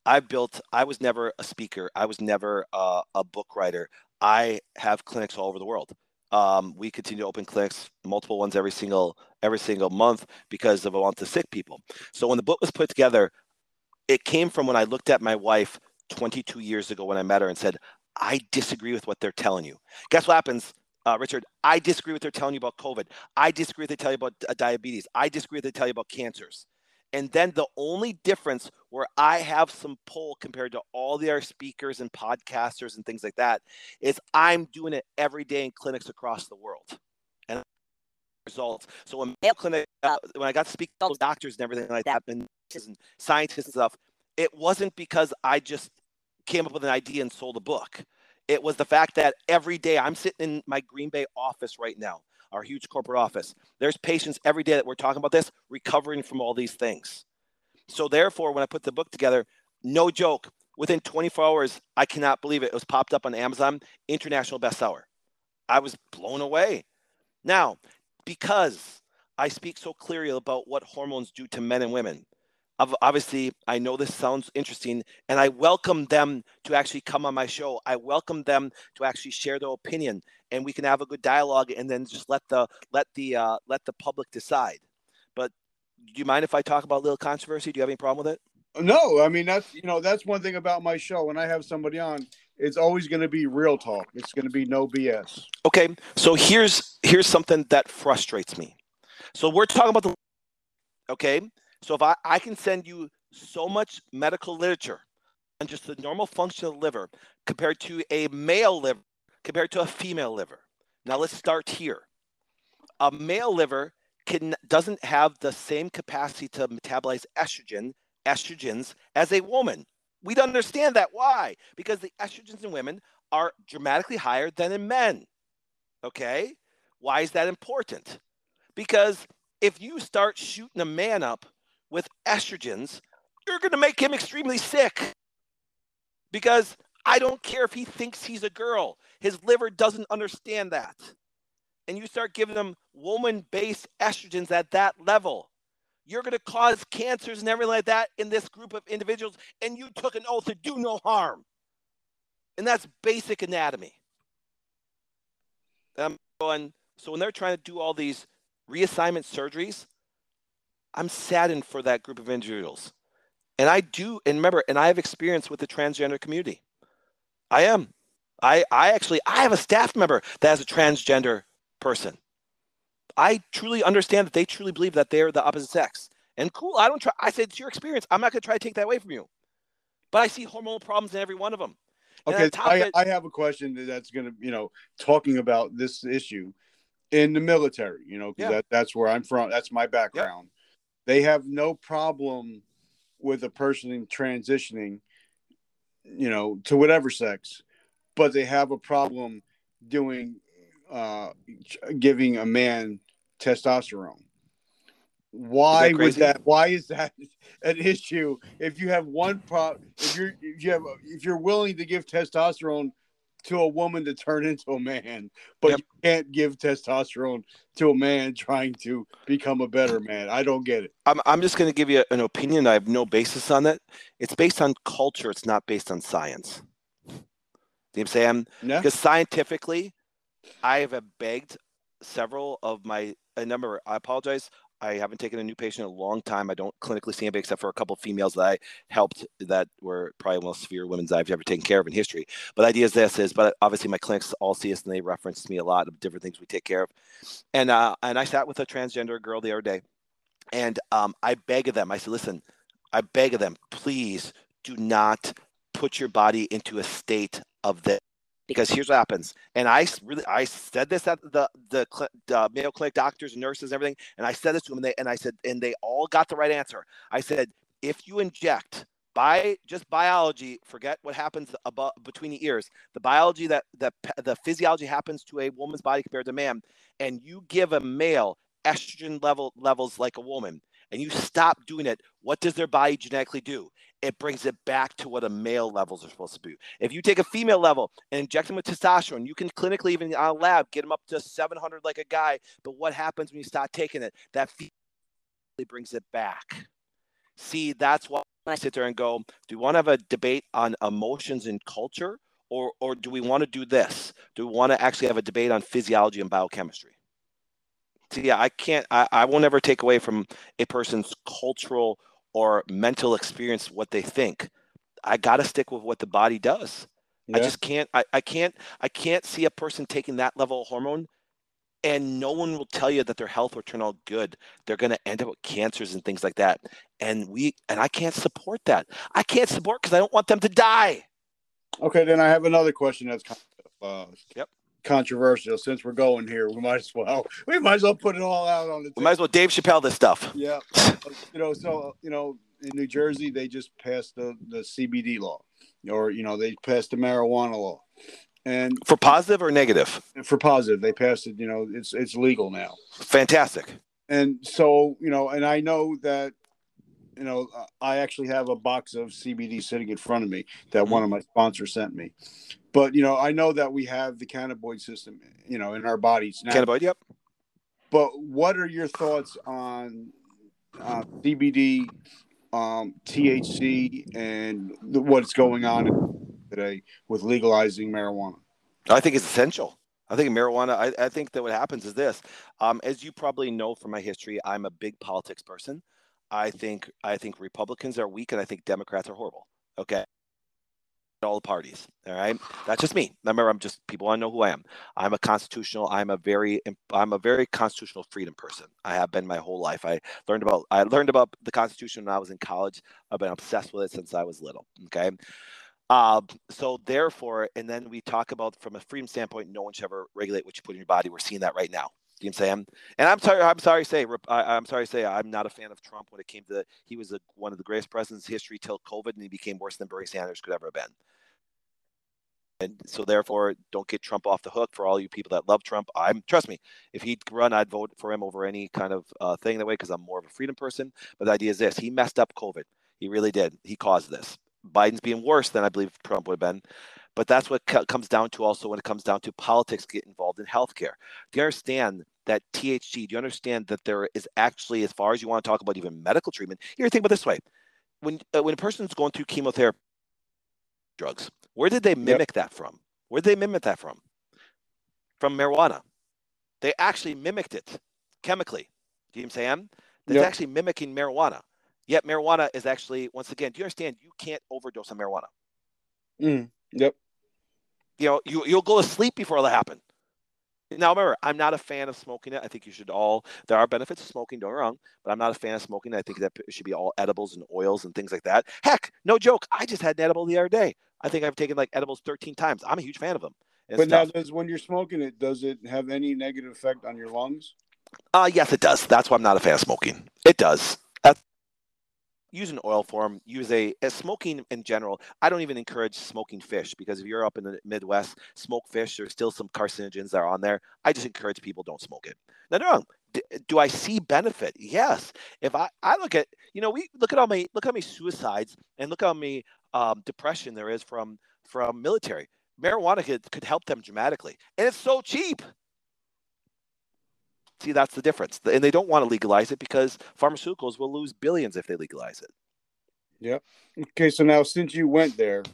I built, I was never a speaker. I was never uh, a book writer. I have clinics all over the world. Um, we continue to open clinics, multiple ones every single every single month because of a want to sick people. So when the book was put together, it came from when I looked at my wife 22 years ago when I met her and said, I disagree with what they're telling you. Guess what happens, uh, Richard? I disagree with they're telling you about COVID. I disagree with they tell you about uh, diabetes. I disagree with they tell you about cancers. And then the only difference where I have some pull compared to all the other speakers and podcasters and things like that is I'm doing it every day in clinics across the world. And results. So when Mayo Clinic, uh, when I got to speak to doctors and everything like that, and scientists and stuff, it wasn't because I just came up with an idea and sold a book. It was the fact that every day I'm sitting in my Green Bay office right now our huge corporate office. There's patients every day that we're talking about this recovering from all these things. So therefore, when I put the book together, no joke, within 24 hours, I cannot believe it. It was popped up on Amazon, international bestseller. I was blown away. Now, because I speak so clearly about what hormones do to men and women, obviously i know this sounds interesting and i welcome them to actually come on my show. I welcome them to actually share their opinion and we can have a good dialogue and then just let the let the uh, let the public decide. But do you mind if i talk about a little controversy? Do you have any problem with it? No i mean that's you know that's one thing about my show. When i have somebody on it's always going to be real talk. It's going to be no bs okay so here's here's something that frustrates me. So we're talking about the okay so if I, I can send you so much medical literature on just the normal function of the liver compared to a male liver, compared to a female liver. Now let's start here. A male liver can doesn't have the same capacity to metabolize estrogen, estrogens as a woman. We'd understand that. Why? Because the estrogens in women are dramatically higher than in men. Okay? Why is that important? Because if you start shooting a man up with estrogens, you're going to make him extremely sick. Because I don't care if he thinks he's a girl, his liver doesn't understand that. And you start giving him woman based estrogens at that level. You're going to cause cancers and everything like that in this group of individuals. And you took an oath to do no harm. And that's basic anatomy. Going, so when they're trying to do all these reassignment surgeries, I'm saddened for that group of individuals. And I do, and remember, and I have experience with the transgender community. I am. I, I actually, I have a staff member that is a transgender person. I truly understand that they truly believe that they're the opposite sex. And cool, I don't try. I said it's your experience. I'm not going to try to take that away from you. But I see hormonal problems in every one of them. okay, I, I have a question that's going to, you know, talking about this issue in the military. You know, because yeah. that, that's where I'm from. That's my background. Yep they have no problem with a person transitioning, you know, to whatever sex, but they have a problem doing uh, giving a man testosterone. Why was that? Why is that an issue? If you have one problem, if you're if you have if you're willing to give testosterone to a woman to turn into a man, but yep. you can't give testosterone to a man trying to become a better man. I don't get it. I'm, I'm just going to give you an opinion. I have no basis on it. It's based on culture, it's not based on science. Do You know what I'm saying? Yeah. Because scientifically, I have begged several of my a number. I apologize. I haven't taken a new patient in a long time. I don't clinically see anybody except for a couple of females that I helped that were probably the most severe women's I've ever taken care of in history. But the idea is this is, but obviously my clinics all see us and they reference me a lot of different things we take care of. And uh, and I sat with a transgender girl the other day, and um, I of them. I said, listen, I beg of them, please do not put your body into a state of this because here's what happens. And I really, I said this at the the, the Mayo Clinic doctors and nurses and everything, and I said this to them, and they and I said, and they all got the right answer. I said, if you inject by just biology, forget what happens above between the ears. The biology that the the physiology happens to a woman's body compared to a man, and you give a male estrogen level levels like a woman, and you stop doing it, what does their body genetically do? It brings it back to what a male levels are supposed to be. If you take a female level and inject them with testosterone, you can clinically, even on a lab, get them up to 700 like a guy. But what happens when you start taking it? That brings it back. See, that's why I sit there and go, do we want to have a debate on emotions and culture? Or, or do we want to do this? Do we want to actually have a debate on physiology and biochemistry? yeah, I can't. I, I will never take away from a person's cultural or mental experience what they think. I got to stick with what the body does. Yeah. I just can't. I, I can't. I can't see a person taking that level of hormone, and no one will tell you that their health will turn out good. They're going to end up with cancers and things like that. And we and I can't support that. I can't support because I don't want them to die. Okay, then I have another question that's kind of uh, yep controversial. Since we're going here, we might as well we might as well put it all out on the. Table. We might as well Dave Chappelle this stuff. Yeah, you know, so you know, in New Jersey, they just passed the the CBD law, or you know, they passed the marijuana law, and for positive or negative. For positive, they passed it. You know, it's it's legal now. Fantastic. And so you know, and I know that you know, I actually have a box of CBD sitting in front of me that one of my sponsors sent me. But you know, I know that we have the cannabinoid system, you know, in our bodies now. Cannabinoid, yep. But what are your thoughts on uh, CBD, um, THC, and the, what's going on today with legalizing marijuana? I think it's essential. I think marijuana. I, I think that what happens is this. Um, as you probably know from my history, I'm a big politics person. I think I think Republicans are weak, and I think Democrats are horrible. Okay, all the parties. All right, that's just me. Remember, I'm just people want to know who I am. I'm a constitutional. I'm a very I'm a very constitutional freedom person. I have been my whole life. I learned about I learned about the Constitution when I was in college. I've been obsessed with it since I was little. Okay. Uh, so therefore, and then we talk about from a freedom standpoint, no one should ever regulate what you put in your body. We're seeing that right now. You know what I'm? And I'm sorry, I'm sorry to say, I, am sorry to say, I'm not a fan of Trump when it came to. He was a, one of the greatest presidents in history till COVID, and he became worse than Bernie Sanders could ever have been. And so therefore, don't get Trump off the hook for all you people that love Trump. I'm trust me, if he'd run, I'd vote for him over any kind of uh, thing that way because I'm more of a freedom person. But the idea is this: he messed up COVID. He really did. He caused this. Biden's being worse than I believe Trump would have been. But that's what co- comes down to also when it comes down to politics get involved in healthcare. Do you understand that THC? Do you understand that there is actually, as far as you want to talk about even medical treatment, here, think about this way: when uh, when a person's going through chemotherapy drugs, where did they mimic yep. that from? Where did they mimic that from? From marijuana. They actually mimicked it chemically. Do you know what I'm saying? Yep. actually mimicking marijuana. Yet marijuana is actually, once again, do you understand? You can't overdose on marijuana. Mm, yep. You know, you, you'll go to sleep before it'll happen. Now, remember, I'm not a fan of smoking it. I think you should all, there are benefits of smoking, don't get wrong, but I'm not a fan of smoking. I think that it should be all edibles and oils and things like that. Heck, no joke. I just had an edible the other day. I think I've taken like edibles 13 times. I'm a huge fan of them. But stuff. now, does when you're smoking it, does it have any negative effect on your lungs? Uh, yes, it does. That's why I'm not a fan of smoking. It does. That's, use an oil form. Use a, a, smoking in general. I don't even encourage smoking fish because if you're up in the Midwest, smoke fish. There's still some carcinogens that are on there. I just encourage people don't smoke it. Now, no, do I see benefit? Yes. If I, I look at, you know, we look at how many look how many suicides and look how many um, depression there is from from military. Marijuana could, could help them dramatically, and it's so cheap. See, that's the difference, and they don't want to legalize it because pharmaceuticals will lose billions if they legalize it. Yep. Okay, so now since you went there,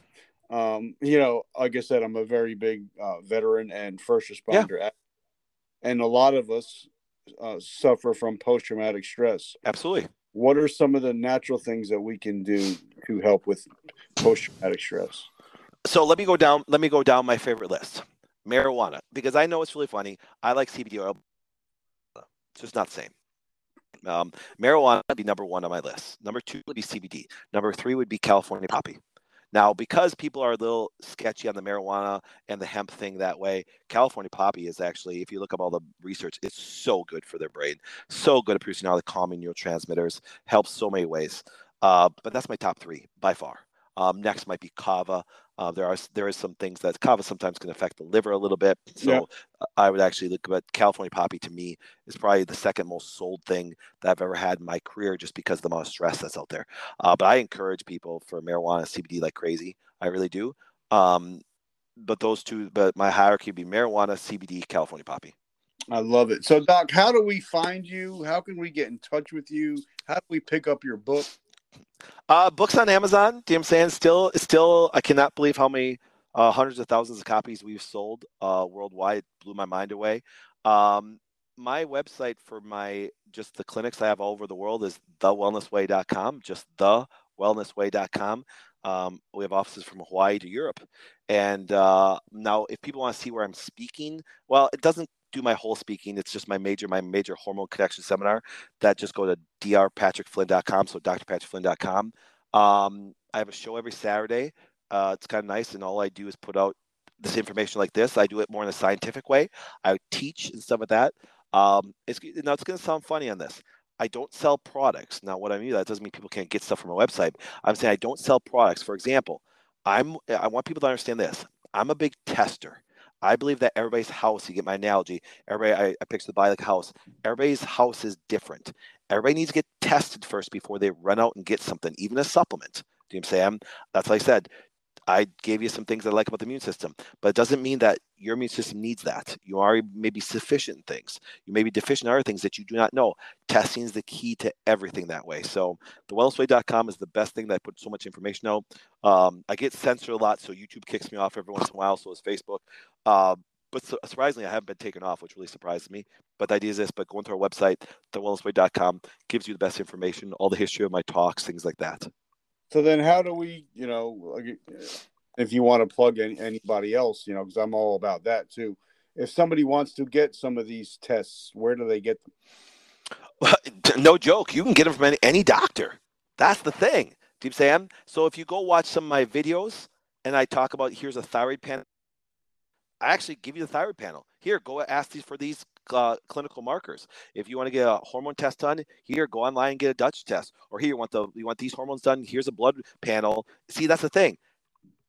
Um, you know, like I said, I'm a very big uh, veteran and first responder, yeah. and a lot of us uh, suffer from post traumatic stress. Absolutely. What are some of the natural things that we can do to help with post traumatic stress? So let me go down. Let me go down my favorite list. Marijuana, because I know it's really funny. I like CBD oil. It's just not the same. Um, marijuana would be number one on my list. Number two would be CBD. Number three would be California poppy. Now, because people are a little sketchy on the marijuana and the hemp thing that way, California poppy is actually, if you look up all the research, it's so good for their brain, so good at producing all the calming neurotransmitters, helps so many ways. Uh, but that's my top three by far. Um, next might be kava. Uh, there are there is some things that kava sometimes can affect the liver a little bit. So yeah. I would actually look at California poppy to me is probably the second most sold thing that I've ever had in my career, just because of the amount of stress that's out there. Uh, but I encourage people for marijuana CBD like crazy. I really do. Um, but those two, but my hierarchy would be marijuana, CBD, California poppy. I love it. So, Doc, how do we find you? How can we get in touch with you? How do we pick up your book? Uh, books on Amazon. Do you know I'm saying? Still, still, I cannot believe how many uh, hundreds of thousands of copies we've sold uh, worldwide. Blew my mind away. Um, my website for my just the clinics I have all over the world is thewellnessway.com. Just thewellnessway.com. Um, we have offices from Hawaii to Europe. And uh, now, if people want to see where I'm speaking, well, it doesn't do my whole speaking. It's just my major, my major hormone connection seminar. That just go to drpatrickflynn.com. So drpatrickflynn.com. Um, I have a show every Saturday. Uh, it's kind of nice, and all I do is put out this information like this. I do it more in a scientific way. I teach and stuff like that. Um, it's now it's going to sound funny on this. I don't sell products. Now, what I mean that doesn't mean people can't get stuff from a website. I'm saying I don't sell products. For example, I'm I want people to understand this. I'm a big tester. I believe that everybody's house, you get my analogy, everybody, I, I picture the buy like house. Everybody's house is different. Everybody needs to get tested first before they run out and get something, even a supplement. Do you know what I'm saying? That's like I said. I gave you some things I like about the immune system, but it doesn't mean that your immune system needs that. You are maybe sufficient in things. You may be deficient in other things that you do not know. Testing is the key to everything that way. So thewellnessway.com is the best thing that I put so much information out. Um, I get censored a lot, so YouTube kicks me off every once in a while. So is Facebook. Uh, but surprisingly, I haven't been taken off, which really surprised me. But the idea is this: but going to our website, thewellnessway.com, gives you the best information, all the history of my talks, things like that. So then, how do we, you know, if you want to plug any, anybody else, you know, because I'm all about that too. If somebody wants to get some of these tests, where do they get them? no joke. You can get them from any, any doctor. That's the thing. Deep Sam? So if you go watch some of my videos and I talk about here's a thyroid panel, I actually give you the thyroid panel. Here, go ask these for these uh, clinical markers. If you want to get a hormone test done, here go online and get a Dutch test. Or here you want the you want these hormones done. Here's a blood panel. See, that's the thing.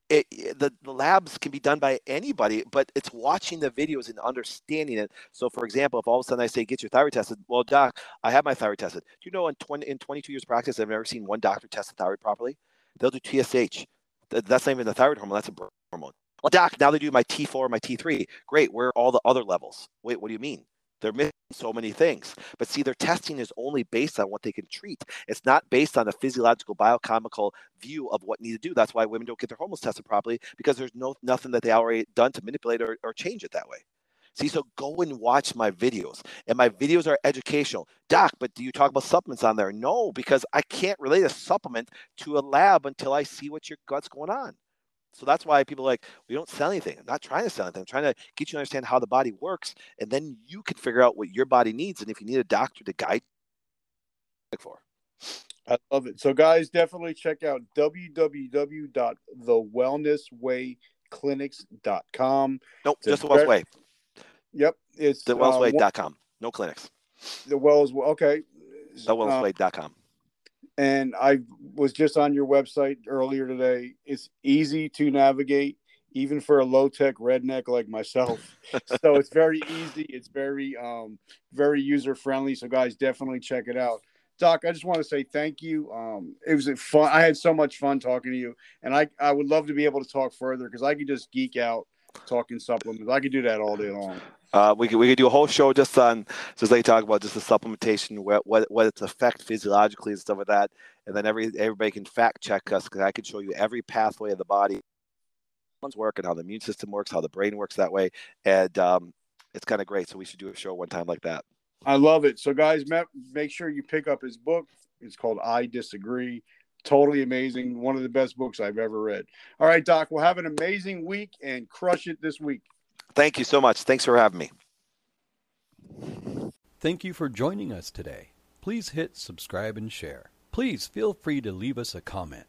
It, the, the labs can be done by anybody, but it's watching the videos and understanding it. So, for example, if all of a sudden I say, get your thyroid tested, well, doc, I have my thyroid tested. Do you know in, 20, in 22 years of practice, I've never seen one doctor test the thyroid properly? They'll do TSH. That's not even the thyroid hormone, that's a hormone. Well, doc, now they do my T4, my T3. Great. Where are all the other levels? Wait, what do you mean? They're missing so many things. But see, their testing is only based on what they can treat. It's not based on a physiological, biochemical view of what need to do. That's why women don't get their hormones tested properly because there's no nothing that they already done to manipulate or, or change it that way. See, so go and watch my videos. And my videos are educational. Doc, but do you talk about supplements on there? No, because I can't relate a supplement to a lab until I see what your gut's going on. So that's why people like, we don't sell anything. I'm not trying to sell anything. I'm trying to get you to understand how the body works. And then you can figure out what your body needs. And if you need a doctor to guide for. I love it. So guys, definitely check out www.thewellnesswayclinics.com. Nope, just the Wellness Way. Yep. It's thewellnessway.com. Uh, no clinics. The Wells okay. Thewellnessway.com and I was just on your website earlier today. It's easy to navigate, even for a low tech redneck like myself. so it's very easy. It's very, um, very user friendly. So guys, definitely check it out. Doc, I just want to say thank you. Um, it was fun. I had so much fun talking to you, and I I would love to be able to talk further because I could just geek out talking supplements. I could do that all day long. Uh, we could we could do a whole show just on just like talk about just the supplementation, what what what its effect physiologically and stuff like that, and then every everybody can fact check us because I can show you every pathway of the body work and how the immune system works, how the brain works that way, and um, it's kind of great. So we should do a show one time like that. I love it. So guys, make sure you pick up his book. It's called I Disagree. Totally amazing. One of the best books I've ever read. All right, Doc, we'll have an amazing week and crush it this week. Thank you so much. Thanks for having me. Thank you for joining us today. Please hit subscribe and share. Please feel free to leave us a comment.